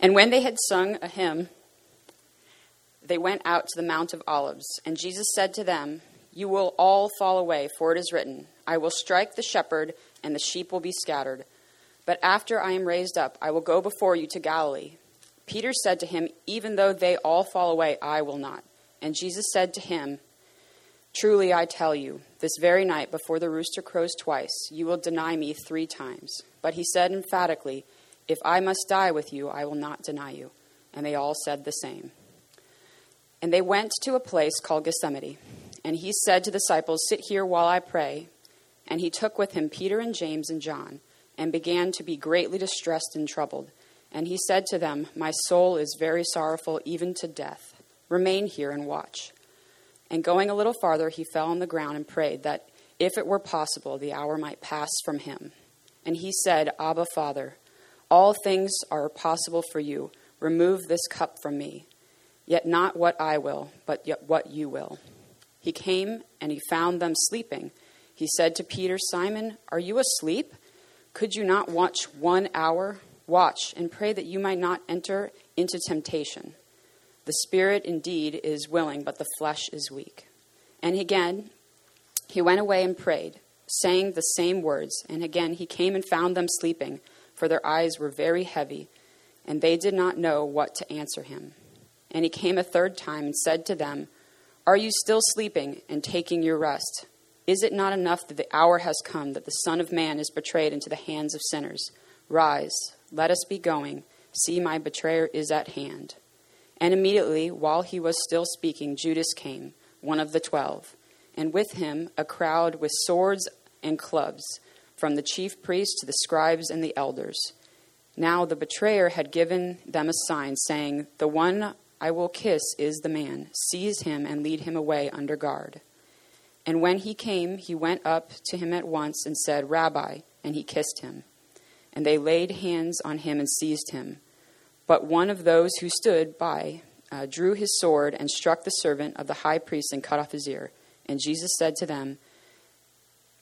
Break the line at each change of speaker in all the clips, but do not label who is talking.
And when they had sung a hymn, they went out to the Mount of Olives. And Jesus said to them, You will all fall away, for it is written, I will strike the shepherd, and the sheep will be scattered. But after I am raised up, I will go before you to Galilee. Peter said to him, Even though they all fall away, I will not. And Jesus said to him, Truly I tell you, this very night before the rooster crows twice, you will deny me three times. But he said emphatically, If I must die with you, I will not deny you. And they all said the same. And they went to a place called Gethsemane. And he said to the disciples, Sit here while I pray. And he took with him Peter and James and John, and began to be greatly distressed and troubled. And he said to them, My soul is very sorrowful, even to death. Remain here and watch. And going a little farther, he fell on the ground and prayed that, if it were possible, the hour might pass from him. And he said, Abba, Father, all things are possible for you. Remove this cup from me. Yet not what I will, but yet what you will. He came and he found them sleeping. He said to Peter, Simon, are you asleep? Could you not watch one hour? Watch and pray that you might not enter into temptation. The spirit indeed is willing, but the flesh is weak. And again, he went away and prayed, saying the same words. And again, he came and found them sleeping, for their eyes were very heavy, and they did not know what to answer him. And he came a third time and said to them, Are you still sleeping and taking your rest? Is it not enough that the hour has come that the Son of Man is betrayed into the hands of sinners? Rise, let us be going. See, my betrayer is at hand. And immediately, while he was still speaking, Judas came, one of the twelve, and with him a crowd with swords and clubs, from the chief priests to the scribes and the elders. Now the betrayer had given them a sign, saying, The one I will kiss is the man. Seize him and lead him away under guard. And when he came, he went up to him at once and said, Rabbi, and he kissed him. And they laid hands on him and seized him. But one of those who stood by uh, drew his sword and struck the servant of the high priest and cut off his ear. And Jesus said to them,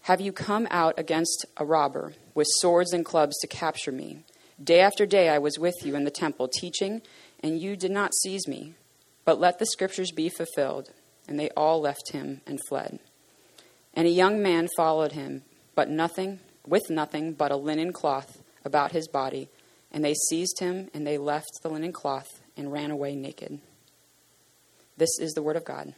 Have you come out against a robber with swords and clubs to capture me? Day after day I was with you in the temple teaching, and you did not seize me. But let the scriptures be fulfilled. And they all left him and fled. And a young man followed him, but nothing, with nothing but a linen cloth about his body and they seized him, and they left the linen cloth and ran away naked. This is the word of God.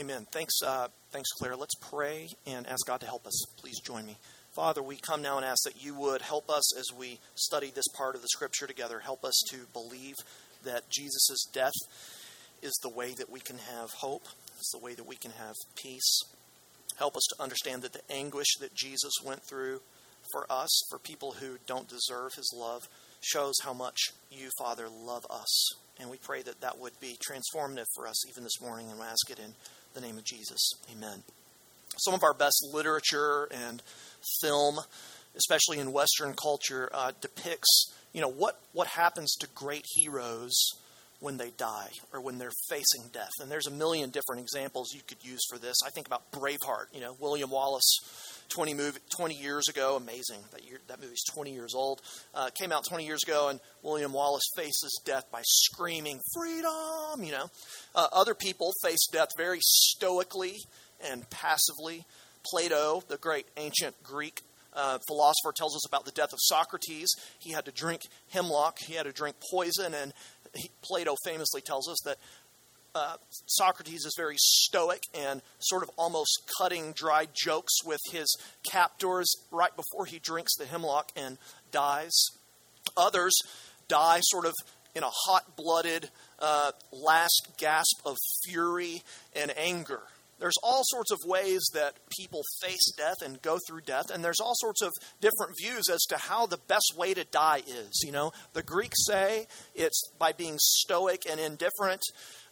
Amen. Thanks, uh, thanks, Claire. Let's pray and ask God to help us. Please join me. Father, we come now and ask that you would help us as we study this part of the Scripture together. Help us to believe that Jesus' death is the way that we can have hope, it's the way that we can have peace. Help us to understand that the anguish that Jesus went through for us, for people who don't deserve his love, shows how much you, Father, love us. And we pray that that would be transformative for us even this morning, and we ask it in the name of Jesus. Amen. Some of our best literature and film, especially in Western culture, uh, depicts you know what what happens to great heroes when they die or when they're facing death. And there's a million different examples you could use for this. I think about Braveheart, you know, William Wallace, 20, movie, 20 years ago, amazing. That, year, that movie's 20 years old. Uh, came out 20 years ago, and William Wallace faces death by screaming, freedom, you know. Uh, other people face death very stoically and passively. Plato, the great ancient Greek uh, philosopher tells us about the death of Socrates. He had to drink hemlock, he had to drink poison, and he, Plato famously tells us that uh, Socrates is very stoic and sort of almost cutting dry jokes with his captors right before he drinks the hemlock and dies. Others die sort of in a hot blooded uh, last gasp of fury and anger. There's all sorts of ways that people face death and go through death, and there's all sorts of different views as to how the best way to die is. You know, the Greeks say it's by being stoic and indifferent.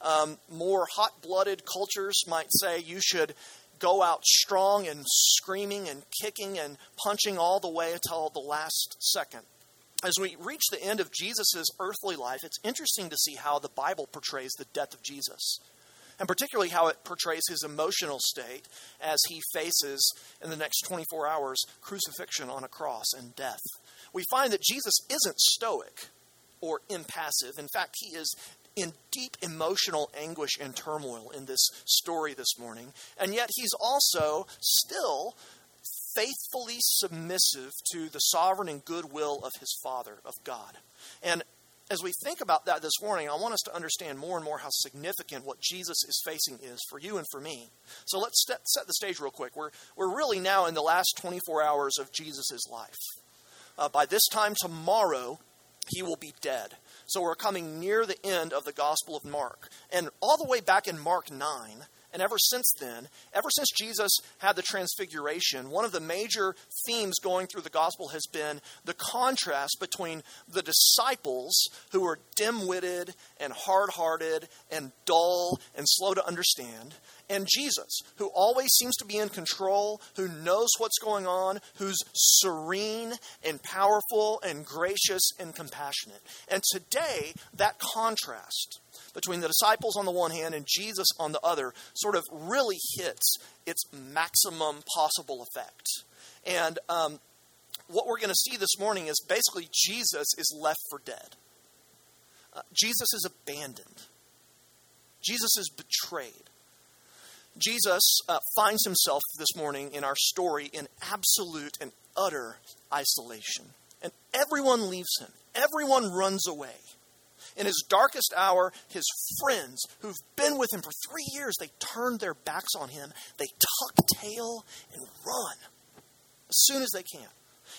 Um, more hot blooded cultures might say you should go out strong and screaming and kicking and punching all the way until the last second. As we reach the end of Jesus' earthly life, it's interesting to see how the Bible portrays the death of Jesus. and particularly how it portrays his emotional state as he faces, in the next 24 hours, crucifixion on a cross and death. We find that Jesus isn't stoic or impassive. In fact, he is in deep emotional anguish and turmoil in this story this morning, and yet he's also still faithfully submissive to the sovereign and good will of his Father, of God. And as we think about that this morning, I want us to understand more and more how significant what Jesus is facing is for you and for me. So let's set, the stage real quick. We're, we're really now in the last 24 hours of Jesus' life. Uh, by this time tomorrow, he will be dead. So we're coming near the end of the Gospel of Mark. And all the way back in Mark 9, and ever since then, ever since Jesus had the transfiguration, one of the major themes going through the gospel has been the contrast between the disciples who are dim witted and hard hearted and dull and slow to understand, and Jesus, who always seems to be in control, who knows what's going on, who's serene and powerful and gracious and compassionate. And today, that contrast between the disciples on the one hand and Jesus on the other sort of really hits its maximum possible effect. And um, what we're going to see this morning is basically Jesus is left for dead. Uh, Jesus is abandoned. Jesus is betrayed. Jesus uh, finds himself this morning in our story in absolute and utter isolation. And everyone leaves him, everyone runs away. In his darkest hour, his friends who've been with him for three years, they turn their backs on him. They tuck tail and run as soon as they can.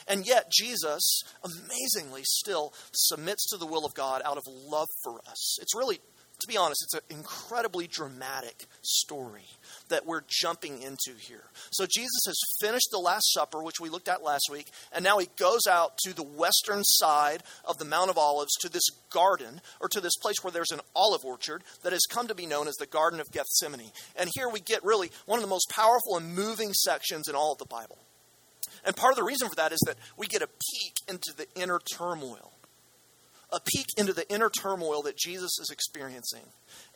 And yet, Jesus amazingly still submits to the will of God out of love for us. It's really to be honest, it's an incredibly dramatic story that we're jumping into here. So Jesus has finished the Last Supper, which we looked at last week, and now he goes out to the western side of the Mount of Olives to this garden, or to this place where there's an olive orchard that has come to be known as the Garden of Gethsemane. And here we get really one of the most powerful and moving sections in all of the Bible. And part of the reason for that is that we get a peek into the inner turmoil a peek into the inner turmoil that Jesus is experiencing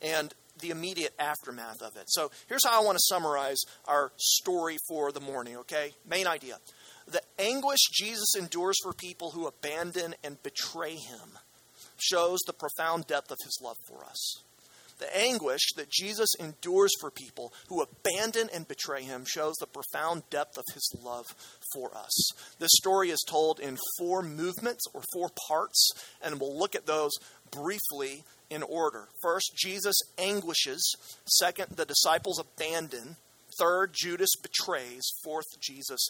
and the immediate aftermath of it. So here's how I want to summarize our story for the morning, okay? Main idea. The anguish Jesus endures for people who abandon and betray him shows the profound depth of his love for us. The anguish that Jesus endures for people who abandon and betray him shows the profound depth of his love for us. This story is told in four movements or four parts, and we'll look at those briefly in order. First, Jesus anguishes. Second, the disciples abandon. Third, Judas betrays. Fourth, Jesus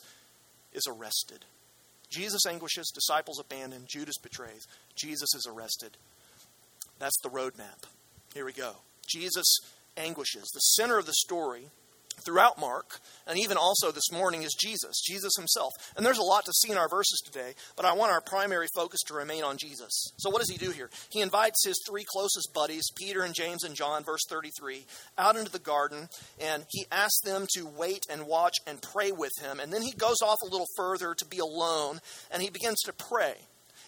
is arrested. Jesus anguishes, disciples abandon, Judas betrays, Jesus is arrested. That's the roadmap. Here we go. Jesus anguishes. The center of the story throughout Mark, and even also this morning, is Jesus, Jesus himself. And there's a lot to see in our verses today, but I want our primary focus to remain on Jesus. So, what does he do here? He invites his three closest buddies, Peter and James and John, verse 33, out into the garden, and he asks them to wait and watch and pray with him. And then he goes off a little further to be alone, and he begins to pray.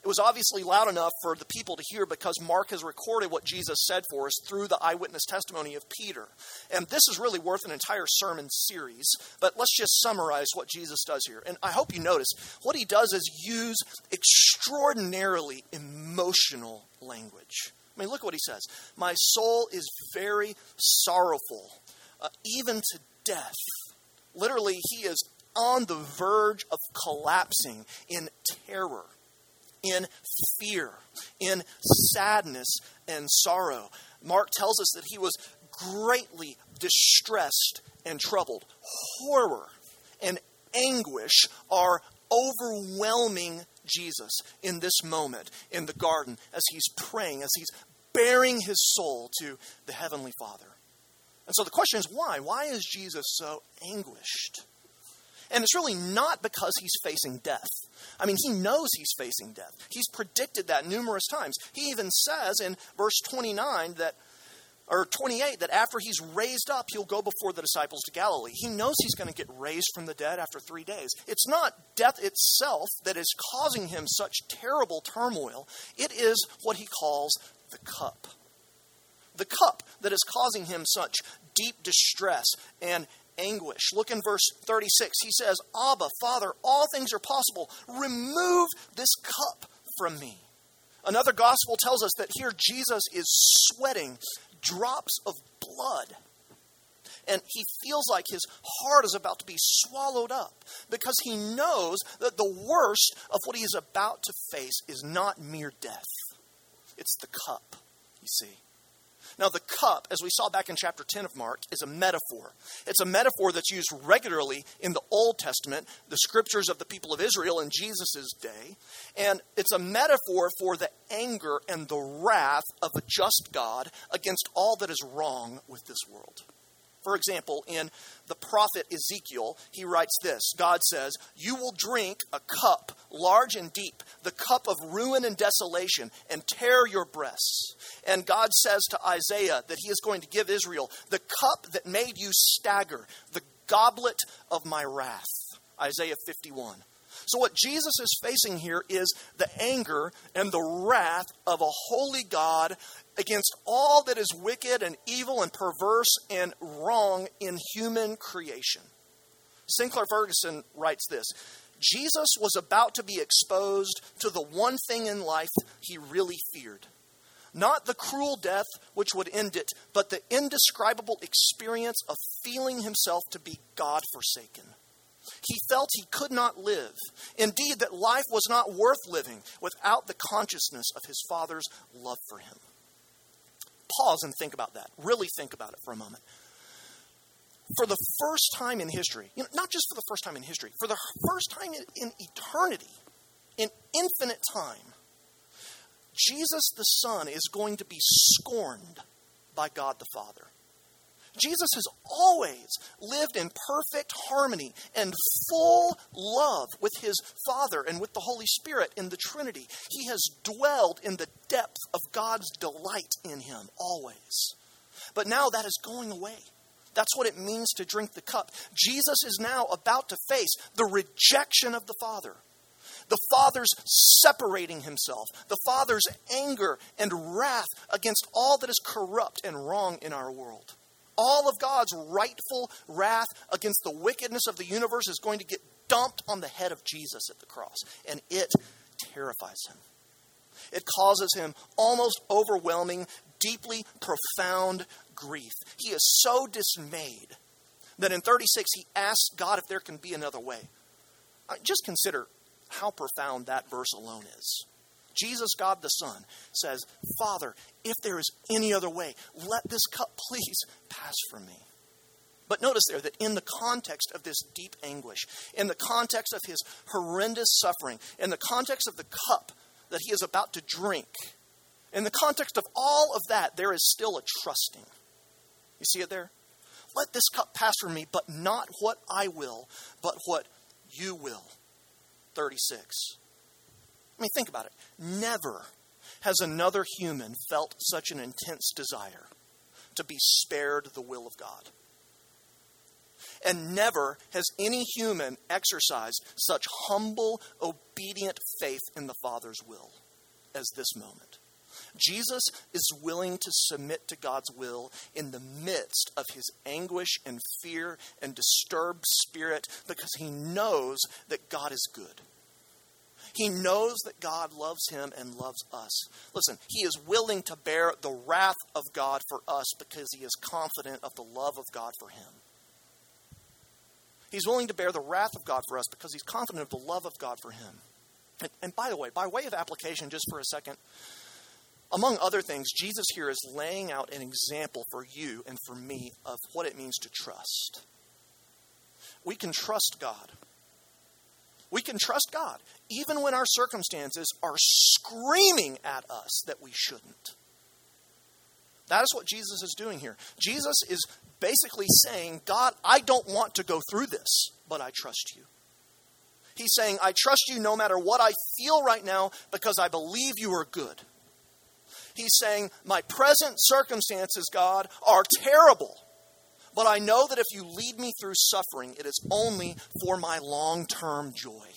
It was obviously loud enough for the people to hear because Mark has recorded what Jesus said for us through the eyewitness testimony of Peter. And this is really worth an entire sermon series, but let's just summarize what Jesus does here. And I hope you notice what he does is use extraordinarily emotional language. I mean, look what he says My soul is very sorrowful, uh, even to death. Literally, he is on the verge of collapsing in terror in fear, in sadness and sorrow. Mark tells us that he was greatly distressed and troubled. Horror and anguish are overwhelming Jesus in this moment in the garden as he's praying, as he's baring his soul to the Heavenly Father. And so the question is why? Why is Jesus so anguished? And it's really not because he's facing death. I mean, he knows he's facing death. He's predicted that numerous times. He even says in verse 29 that or 28 that after he's raised up he'll go before the disciples to Galilee. He knows he's going to get raised from the dead after 3 days. It's not death itself that is causing him such terrible turmoil. It is what he calls the cup. the cup that is causing him such deep distress and anguish. Look in verse 36. He says, Abba, Father, all things are possible. Remove this cup from me. Another gospel tells us that here Jesus is sweating drops of blood. And he feels like his heart is about to be swallowed up because he knows that the worst of what he is about to face is not mere death, it's the cup, you see. Now, the cup, as we saw back in chapter 10 of Mark, is a metaphor. It's a metaphor that's used regularly in the Old Testament, the scriptures of the people of Israel in Jesus' day. And it's a metaphor for the anger and the wrath of a just God against all that is wrong with this world. For example, in the prophet Ezekiel, he writes this God says, You will drink a cup large and deep, the cup of ruin and desolation, and tear your breasts. And God says to Isaiah that he is going to give Israel the cup that made you stagger, the goblet of my wrath. Isaiah 51. So, what Jesus is facing here is the anger and the wrath of a holy God against all that is wicked and evil and perverse and wrong in human creation. Sinclair Ferguson writes this Jesus was about to be exposed to the one thing in life he really feared. Not the cruel death which would end it, but the indescribable experience of feeling himself to be God forsaken. He felt he could not live. Indeed, that life was not worth living without the consciousness of his Father's love for him. Pause and think about that. Really think about it for a moment. For the first time in history, you know, not just for the first time in history, for the first time in, in eternity, in infinite time, Jesus the Son is going to be scorned by God the Father. Jesus has always lived in perfect harmony and full love with his Father and with the Holy Spirit in the Trinity. He has dwelled in the depth of God's delight in him always. But now that is going away. That's what it means to drink the cup. Jesus is now about to face the rejection of the Father the Father's separating himself, the Father's anger and wrath against all that is corrupt and wrong in our world. All of God's rightful wrath against the wickedness of the universe is going to get dumped on the head of Jesus at the cross, and it terrifies him. It causes him almost overwhelming, deeply profound grief. He is so dismayed that in 36 he asks God if there can be another way. Uh, just consider how profound that verse alone is. Jesus, God the Son, says, Father, if there is any other way, let this cup please pass from me. But notice there that in the context of this deep anguish, in the context of his horrendous suffering, in the context of the cup that he is about to drink, in the context of all of that, there is still a trusting. You see it there? Let this cup pass from me, but not what I will, but what you will. 36. I mean, think about it. Never has another human felt such an intense desire to be spared the will of God. And never has any human exercised such humble, obedient faith in the Father's will as this moment. Jesus is willing to submit to God's will in the midst of his anguish and fear and disturbed spirit because he knows that God is good. He knows that God loves him and loves us. Listen, he is willing to bear the wrath of God for us because he is confident of the love of God for him. He's willing to bear the wrath of God for us because he's confident of the love of God for him. And, and by the way, by way of application, just for a second, among other things, Jesus here is laying out an example for you and for me of what it means to trust. We can trust God. We can trust God even when our circumstances are screaming at us that we shouldn't. That is what Jesus is doing here. Jesus is basically saying, God, I don't want to go through this, but I trust you. He's saying, I trust you no matter what I feel right now because I believe you are good. He's saying, My present circumstances, God, are terrible, but I know that if you lead me through suffering, it is only for my long term joy.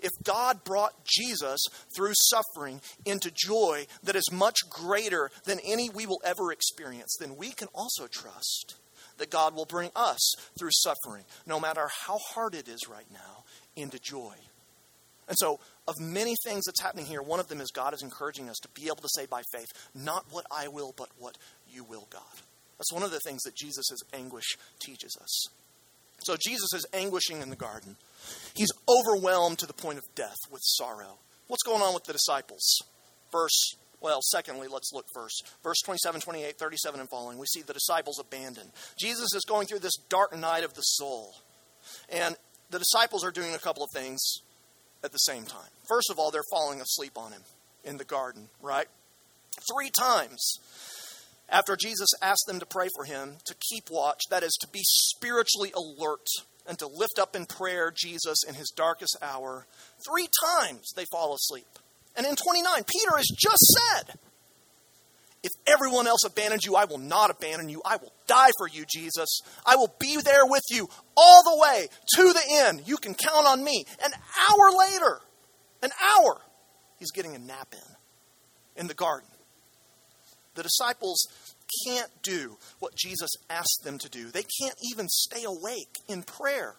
if God brought Jesus through suffering into joy that is much greater than any we will ever experience, then we can also trust that God will bring us through suffering, no matter how hard it is right now, into joy. And so, of many things that's happening here, one of them is God is encouraging us to be able to say by faith, not what I will, but what you will, God. That's one of the things that Jesus' anguish teaches us. So, Jesus is anguishing in the garden. He's overwhelmed to the point of death with sorrow. What's going on with the disciples? Verse, well, secondly, let's look first. Verse 27, 28, 37, and following. We see the disciples abandoned. Jesus is going through this dark night of the soul. And the disciples are doing a couple of things at the same time. First of all, they're falling asleep on him in the garden, right? Three times after Jesus asked them to pray for him, to keep watch, that is, to be spiritually alert and to lift up in prayer Jesus in his darkest hour, three times they fall asleep. And in 29, Peter has just said, If everyone else abandons you, I will not abandon you. I will die for you, Jesus. I will be there with you all the way to the end. You can count on me. An hour later, an hour, he's getting a nap in, in the garden. The disciples can't do what Jesus asked them to do. They can't even stay awake in prayer.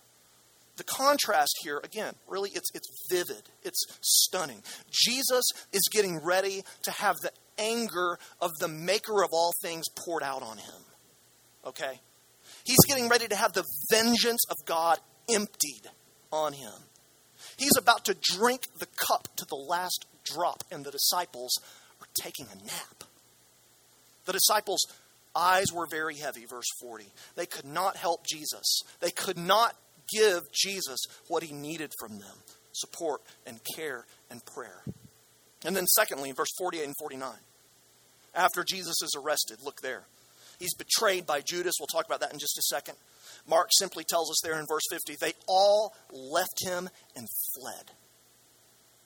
The contrast here, again, really it's, it's vivid. It's stunning. Jesus is getting ready to have the anger of the maker of all things poured out on him. Okay? He's getting ready to have the vengeance of God emptied on him. He's about to drink the cup to the last drop, and the disciples are taking a nap. The disciples' eyes were very heavy, verse 40. They could not help Jesus. They could not give Jesus what he needed from them support and care and prayer. And then, secondly, in verse 48 and 49, after Jesus is arrested, look there. He's betrayed by Judas. We'll talk about that in just a second. Mark simply tells us there in verse 50 they all left him and fled.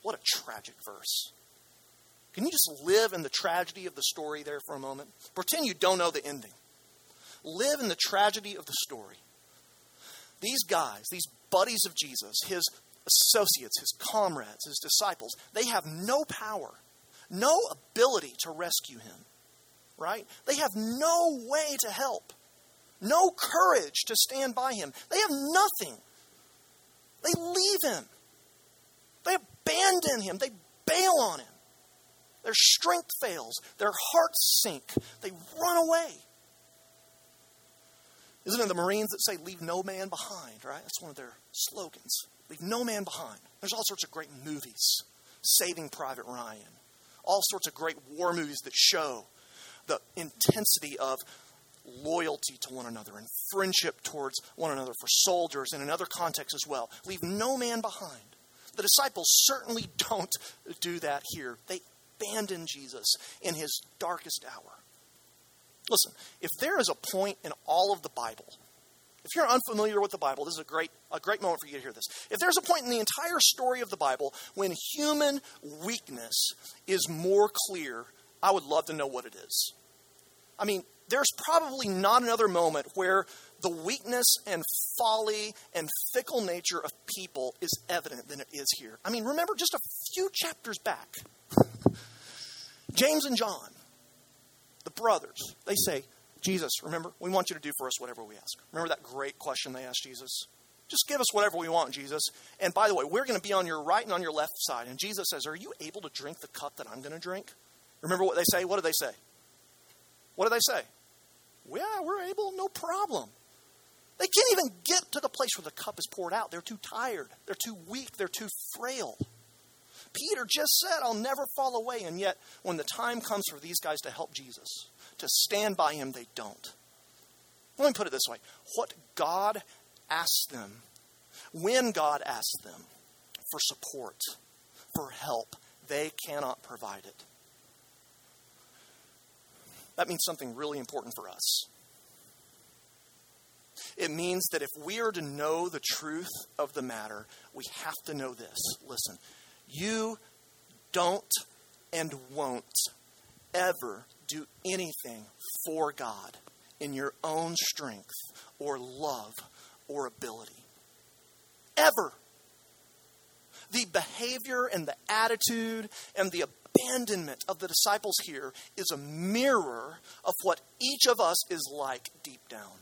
What a tragic verse. Can you just live in the tragedy of the story there for a moment? Pretend you don't know the ending. Live in the tragedy of the story. These guys, these buddies of Jesus, his associates, his comrades, his disciples, they have no power, no ability to rescue him, right? They have no way to help, no courage to stand by him. They have nothing. They leave him, they abandon him, they bail on him. Their strength fails. Their hearts sink. They run away. Isn't it the Marines that say, leave no man behind, right? That's one of their slogans. Leave no man behind. There's all sorts of great movies. Saving Private Ryan. All sorts of great war movies that show the intensity of loyalty to one another and friendship towards one another for soldiers and in other contexts as well. Leave no man behind. The disciples certainly don't do that here. They abandon Jesus in his darkest hour. Listen, if there is a point in all of the Bible, if you're unfamiliar with the Bible, this is a great, a great moment for you to hear this. If there's a point in the entire story of the Bible when human weakness is more clear, I would love to know what it is. I mean, there's probably not another moment where the weakness and folly and fickle nature of people is evident than it is here. I mean, remember just a few chapters back, James and John, the brothers, they say, Jesus, remember, we want you to do for us whatever we ask. Remember that great question they asked Jesus? Just give us whatever we want, Jesus. And by the way, we're going to be on your right and on your left side. And Jesus says, Are you able to drink the cup that I'm going to drink? Remember what they say? What do they say? What do they say? Yeah, we're able, no problem. They can't even get to the place where the cup is poured out. They're too tired. They're too weak. They're too frail. Peter just said, I'll never fall away. And yet, when the time comes for these guys to help Jesus, to stand by him, they don't. Let me put it this way what God asks them, when God asks them for support, for help, they cannot provide it. That means something really important for us. It means that if we are to know the truth of the matter, we have to know this. Listen, you don't and won't ever do anything for God in your own strength or love or ability. Ever. The behavior and the attitude and the abandonment of the disciples here is a mirror of what each of us is like deep down.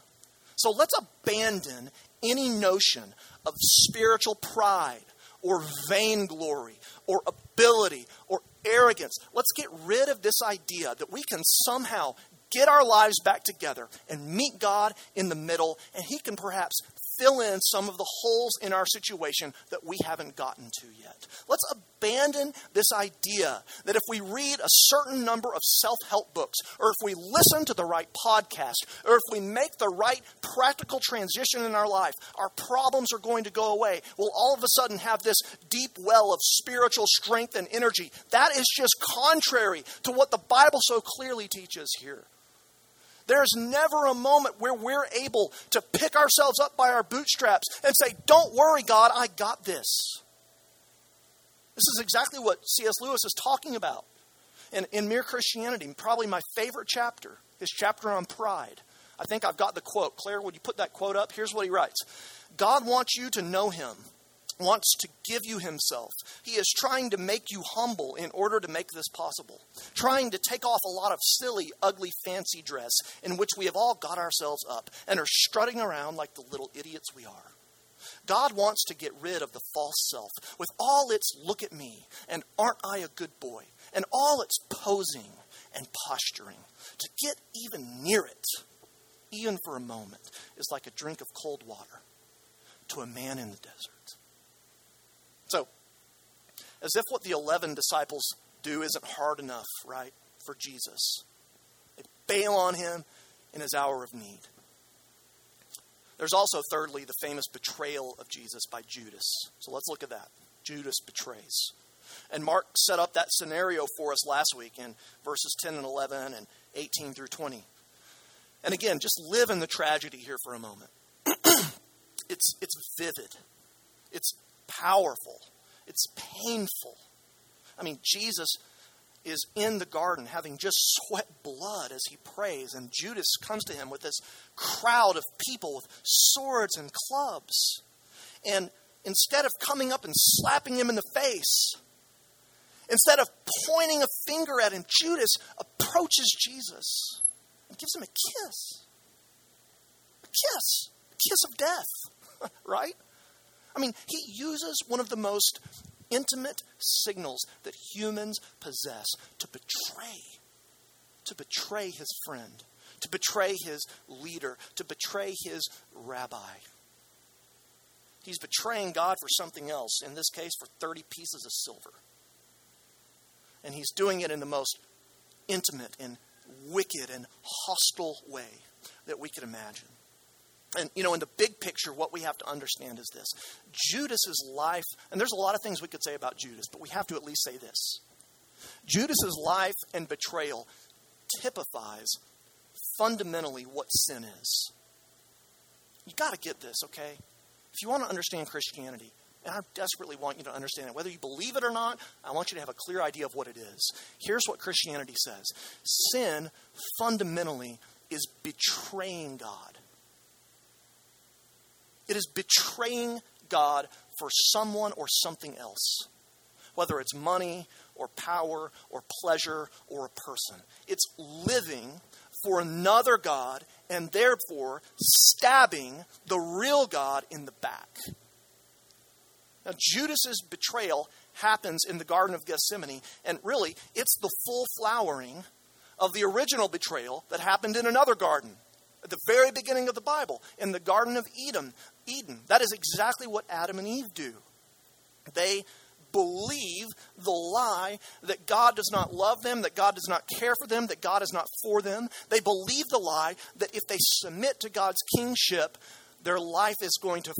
So let's abandon any notion of spiritual pride or vainglory or ability or arrogance. Let's get rid of this idea that we can somehow get our lives back together and meet God in the middle, and He can perhaps fill in some of the holes in our situation that we haven't gotten to yet. Let's abandon this idea that if we read a certain number of self help books, or if we listen to the right podcast, or if we make the right practical transition in our life, our problems are going to go away. We'll all of a sudden have this deep well of spiritual strength and energy. That is just contrary to what the Bible so clearly teaches here. There's never a moment where we're able to pick ourselves up by our bootstraps and say, Don't worry, God, I got this. This is exactly what C.S. Lewis is talking about in, in Mere Christianity, probably my favorite chapter, his chapter on pride. I think I've got the quote. Claire, would you put that quote up? Here's what he writes God wants you to know him wants to give you himself. He is trying to make you humble in order to make this possible. Trying to take off a lot of silly, ugly, fancy dress in which we have all got ourselves up and are strutting around like the little idiots we are. God wants to get rid of the false self with all its look at me and aren't I a good boy and all its posing and posturing. To get even near it, even for a moment, is like a drink of cold water to a man in the desert. As if what the 11 disciples do isn't hard enough, right, for Jesus, they bail on him in his hour of need. There's also, thirdly, the famous betrayal of Jesus by Judas. So let's look at that. Judas betrays. And Mark set up that scenario for us last week in verses 10 and 11 and 18 through 20. And again, just live in the tragedy here for a moment. it's, it's vivid, it's powerful, it's painful. I mean, Jesus is in the garden having just sweat blood as he prays, and Judas comes to him with this crowd of people with swords and clubs. And instead of coming up and slapping him in the face, instead of pointing a finger at him, Judas approaches Jesus and gives him a kiss. A kiss. A kiss of death, right? I mean, he uses one of the most intimate signals that humans possess to betray, to betray his friend, to betray his leader, to betray his rabbi. He's betraying God for something else, in this case, for 30 pieces of silver. And he's doing it in the most intimate and wicked and hostile way that we could imagine. And, you know, in the big picture, what we have to understand is this Judas's life, and there's a lot of things we could say about Judas, but we have to at least say this Judas's life and betrayal typifies fundamentally what sin is. You got to get this, okay? If you want to understand Christianity, and I desperately want you to understand it, whether you believe it or not, I want you to have a clear idea of what it is. Here's what Christianity says sin fundamentally is betraying God. It is betraying God for someone or something else, whether it's money or power or pleasure or a person. It's living for another God and therefore stabbing the real God in the back. Now, Judas's betrayal happens in the Garden of Gethsemane, and really, it's the full flowering of the original betrayal that happened in another garden at the very beginning of the Bible, in the Garden of Eden. Eden. That is exactly what Adam and Eve do. They believe the lie that God does not love them, that God does not care for them, that God is not for them. They believe the lie that if they submit to God's kingship, their life is going to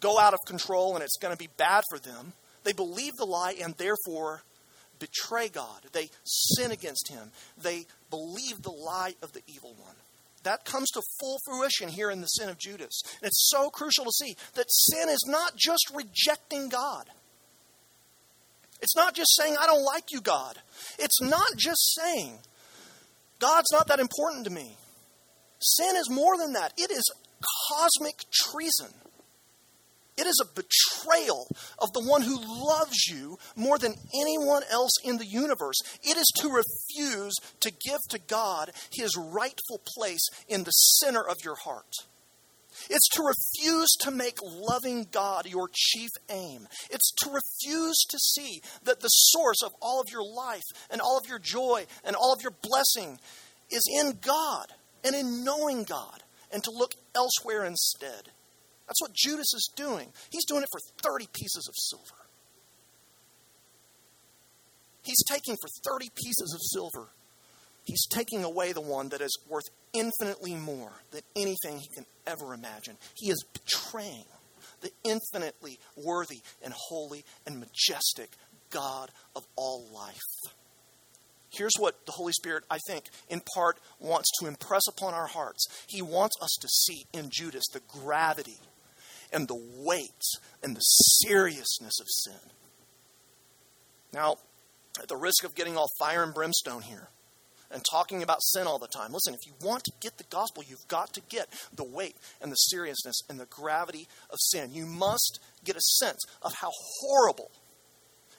go out of control and it's going to be bad for them. They believe the lie and therefore betray God. They sin against Him. They believe the lie of the evil one that comes to full fruition here in the sin of Judas. And it's so crucial to see that sin is not just rejecting God. It's not just saying, I don't like you, God. It's not just saying, God's not that important to me. Sin is more than that, it is cosmic treason. It is a betrayal of the one who loves you more than anyone else in the universe. It is to refuse to give to God his rightful place in the center of your heart. It's to refuse to make loving God your chief aim. It's to refuse to see that the source of all of your life and all of your joy and all of your blessing is in God and in knowing God and to look elsewhere instead. That's what Judas is doing. He's doing it for 30 pieces of silver. He's taking for 30 pieces of silver. He's taking away the one that is worth infinitely more than anything he can ever imagine. He is betraying the infinitely worthy and holy and majestic God of all life. Here's what the Holy Spirit, I think, in part wants to impress upon our hearts. He wants us to see in Judas the gravity and the weight and the seriousness of sin. Now, at the risk of getting all fire and brimstone here and talking about sin all the time, listen, if you want to get the gospel, you've got to get the weight and the seriousness and the gravity of sin. You must get a sense of how horrible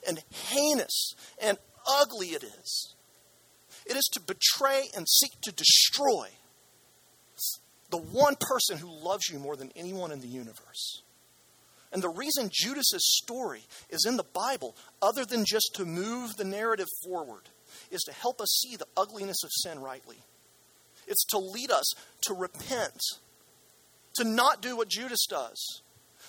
and heinous and ugly it is. It is to betray and seek to destroy the one person who loves you more than anyone in the universe. And the reason Judas's story is in the Bible, other than just to move the narrative forward, is to help us see the ugliness of sin rightly. It's to lead us to repent, to not do what Judas does,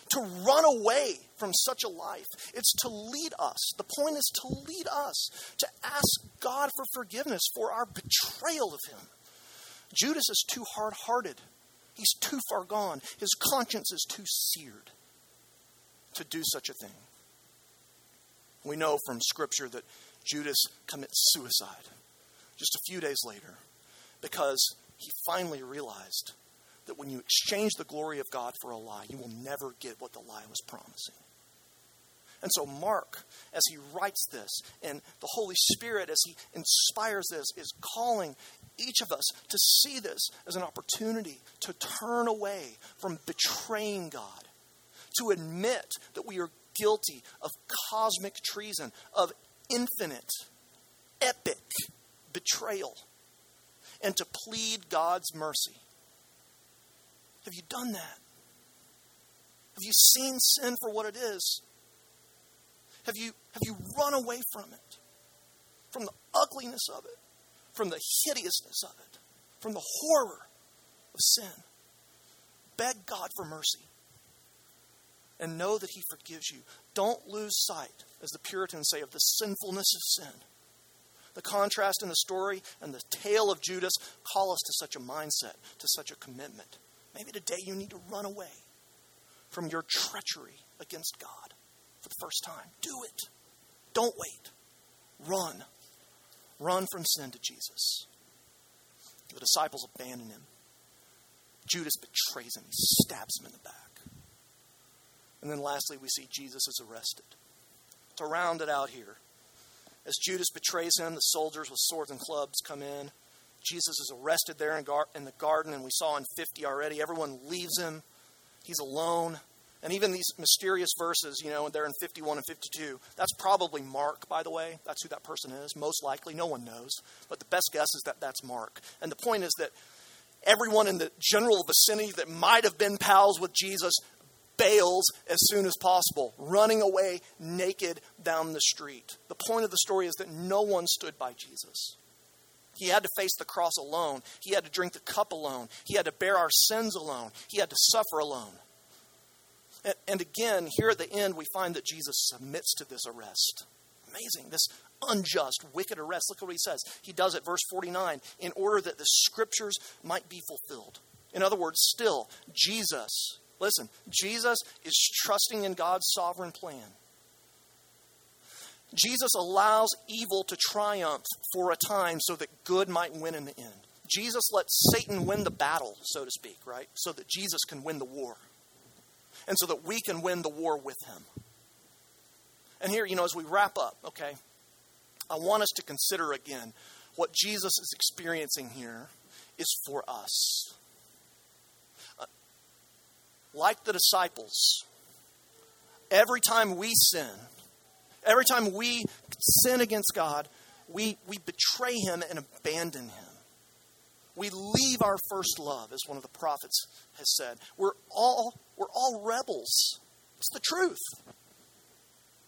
to run away from such a life. It's to lead us. The point is to lead us to ask God for forgiveness for our betrayal of Him. Judas is too hard hearted. He's too far gone. His conscience is too seared to do such a thing. We know from Scripture that Judas commits suicide just a few days later because he finally realized that when you exchange the glory of God for a lie, you will never get what the lie was promising. And so, Mark, as he writes this, and the Holy Spirit, as he inspires this, is calling each of us to see this as an opportunity to turn away from betraying God, to admit that we are guilty of cosmic treason, of infinite, epic betrayal, and to plead God's mercy. Have you done that? Have you seen sin for what it is? Have you, have you run away from it? From the ugliness of it? from the hideousness of it, from the horror of sin. Beg God for mercy and know that He forgives you. Don't lose sight, as the Puritans say, of the sinfulness of sin. The contrast in the story and the tale of Judas call us to such a mindset, to such a commitment. Maybe today you need to run away from your treachery against God for the first time. Do it. Don't wait. Run. Run from sin to Jesus. The disciples abandon him. Judas betrays him, he stabs him in the back. And then lastly, we see Jesus is arrested. To round it out here, as Judas betrays him, the soldiers with swords and clubs come in. Jesus is arrested there in, gar- in the garden, and we saw in 50 already. Everyone leaves him. He's alone. And even these mysterious verses, you know, they're in 51 and 52. That's probably Mark, by the way. That's who that person is. Most likely. No one knows. But the best guess is that that's Mark. And the point is that everyone in the general vicinity that might have been pals with Jesus bails as soon as possible, running away naked down the street. The point of the story is that no one stood by Jesus. He had to face the cross alone. He had to drink the cup alone. He had to bear our sins alone. He had to suffer alone. And again, here at the end, we find that Jesus submits to this arrest. Amazing. This unjust, wicked arrest. Look at what he says. He does it, verse 49, in order that the scriptures might be fulfilled. In other words, still, Jesus, listen, Jesus is trusting in God's sovereign plan. Jesus allows evil to triumph for a time so that good might win in the end. Jesus lets Satan win the battle, so to speak, right? So that Jesus can win the war and so that we can win the war with him. And here, you know, as we wrap up, okay, I want us to consider again what Jesus is experiencing here is for us. Uh, like the disciples, every time we sin, every time we sin against God, we, we betray Him and abandon Him. We leave our first love, as one of the prophets has said. We're all, we're all rebels. It's the truth.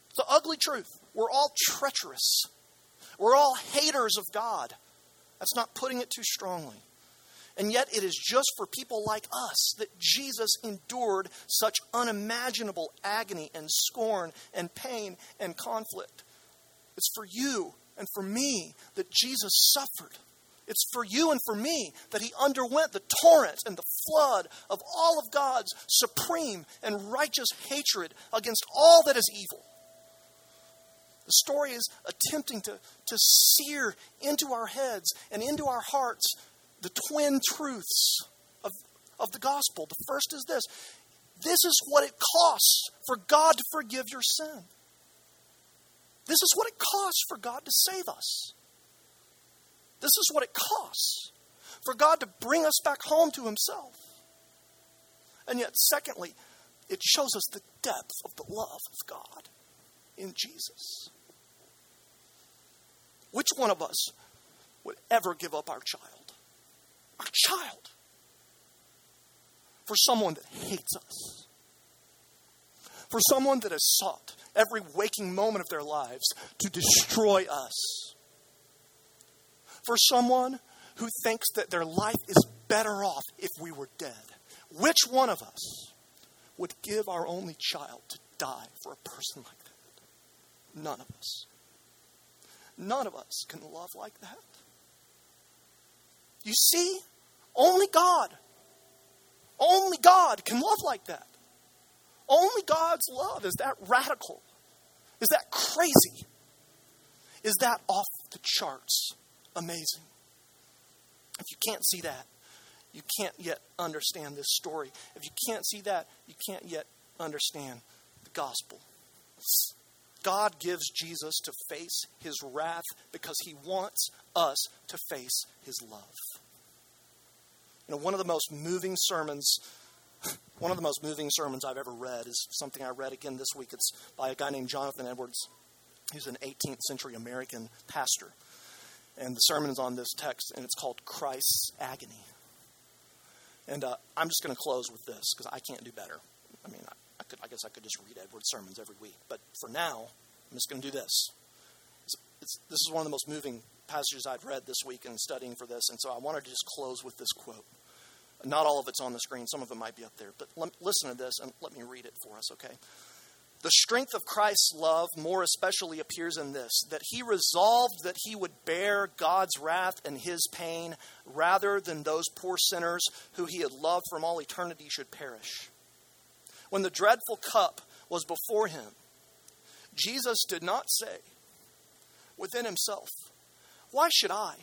It's the ugly truth. We're all treacherous. We're all haters of God. That's not putting it too strongly. And yet, it is just for people like us that Jesus endured such unimaginable agony and scorn and pain and conflict. It's for you and for me that Jesus suffered. It's for you and for me that he underwent the torrent and the flood of all of God's supreme and righteous hatred against all that is evil. The story is attempting to, to sear into our heads and into our hearts the twin truths of, of the gospel. The first is this this is what it costs for God to forgive your sin. This is what it costs for God to save us. This is what it costs for God to bring us back home to Himself. And yet, secondly, it shows us the depth of the love of God in Jesus. Which one of us would ever give up our child? Our child. For someone that hates us. For someone that has sought every waking moment of their lives to destroy us. For someone who thinks that their life is better off if we were dead. Which one of us would give our only child to die for a person like that? None of us. None of us can love like that. You see, only God, only God can love like that. Only God's love is that radical, is that crazy, is that off the charts amazing. If you can't see that, you can't yet understand this story. If you can't see that, you can't yet understand the gospel. God gives Jesus to face his wrath because he wants us to face his love. You know, one of the most moving sermons, one of the most moving sermons I've ever read is something I read again this week. It's by a guy named Jonathan Edwards. He's an 18th century American pastor. And the sermon is on this text, and it's called Christ's Agony. And uh, I'm just going to close with this because I can't do better. I mean, I, I, could, I guess I could just read Edward's sermons every week. But for now, I'm just going to do this. It's, it's, this is one of the most moving passages I've read this week in studying for this. And so I wanted to just close with this quote. Not all of it's on the screen, some of it might be up there. But let, listen to this and let me read it for us, okay? The strength of Christ's love more especially appears in this that he resolved that he would bear God's wrath and his pain rather than those poor sinners who he had loved from all eternity should perish. When the dreadful cup was before him, Jesus did not say within himself, Why should I,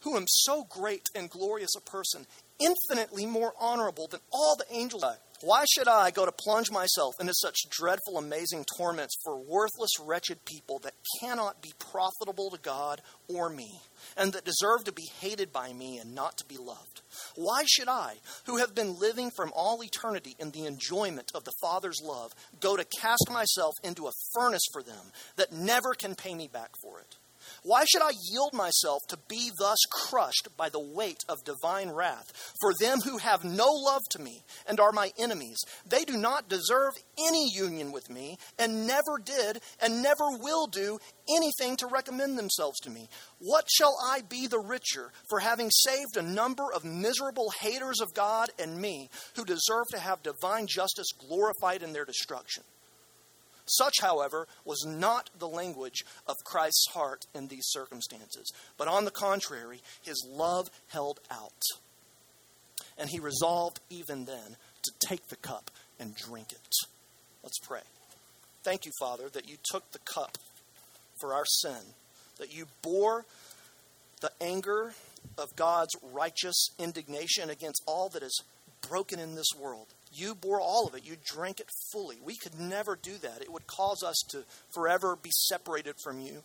who am so great and glorious a person, infinitely more honorable than all the angels, why should I go to plunge myself into such dreadful, amazing torments for worthless, wretched people that cannot be profitable to God or me, and that deserve to be hated by me and not to be loved? Why should I, who have been living from all eternity in the enjoyment of the Father's love, go to cast myself into a furnace for them that never can pay me back for it? Why should I yield myself to be thus crushed by the weight of divine wrath? For them who have no love to me and are my enemies, they do not deserve any union with me, and never did and never will do anything to recommend themselves to me. What shall I be the richer for having saved a number of miserable haters of God and me who deserve to have divine justice glorified in their destruction? Such, however, was not the language of Christ's heart in these circumstances, but on the contrary, his love held out. And he resolved even then to take the cup and drink it. Let's pray. Thank you, Father, that you took the cup for our sin, that you bore the anger of God's righteous indignation against all that is broken in this world. You bore all of it. You drank it fully. We could never do that. It would cause us to forever be separated from you.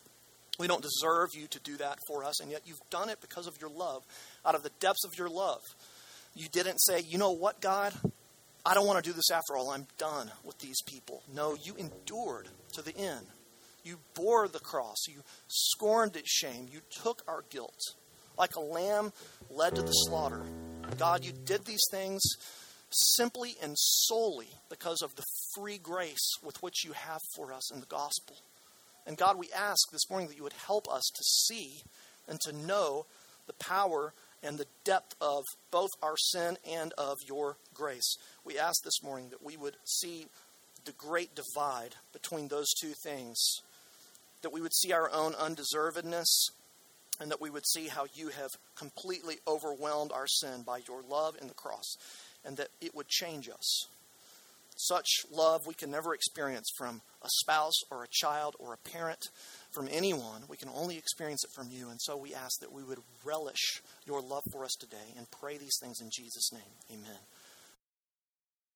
We don't deserve you to do that for us, and yet you've done it because of your love, out of the depths of your love. You didn't say, you know what, God? I don't want to do this after all. I'm done with these people. No, you endured to the end. You bore the cross. You scorned its shame. You took our guilt. Like a lamb led to the slaughter. God, you did these things simply and solely because of the free grace with which you have for us in the gospel. And God, we ask this morning that you would help us to see and to know the power and the depth of both our sin and of your grace. We ask this morning that we would see the great divide between those two things, that we would see our own undeservedness, and that we would see how you have completely overwhelmed our sin by your love in the cross, and that it would change us. Such love we can never experience from a spouse or a child or a parent, from anyone. We can only experience it from you. And so we ask that we would relish your love for us today and pray these things in Jesus' name. Amen.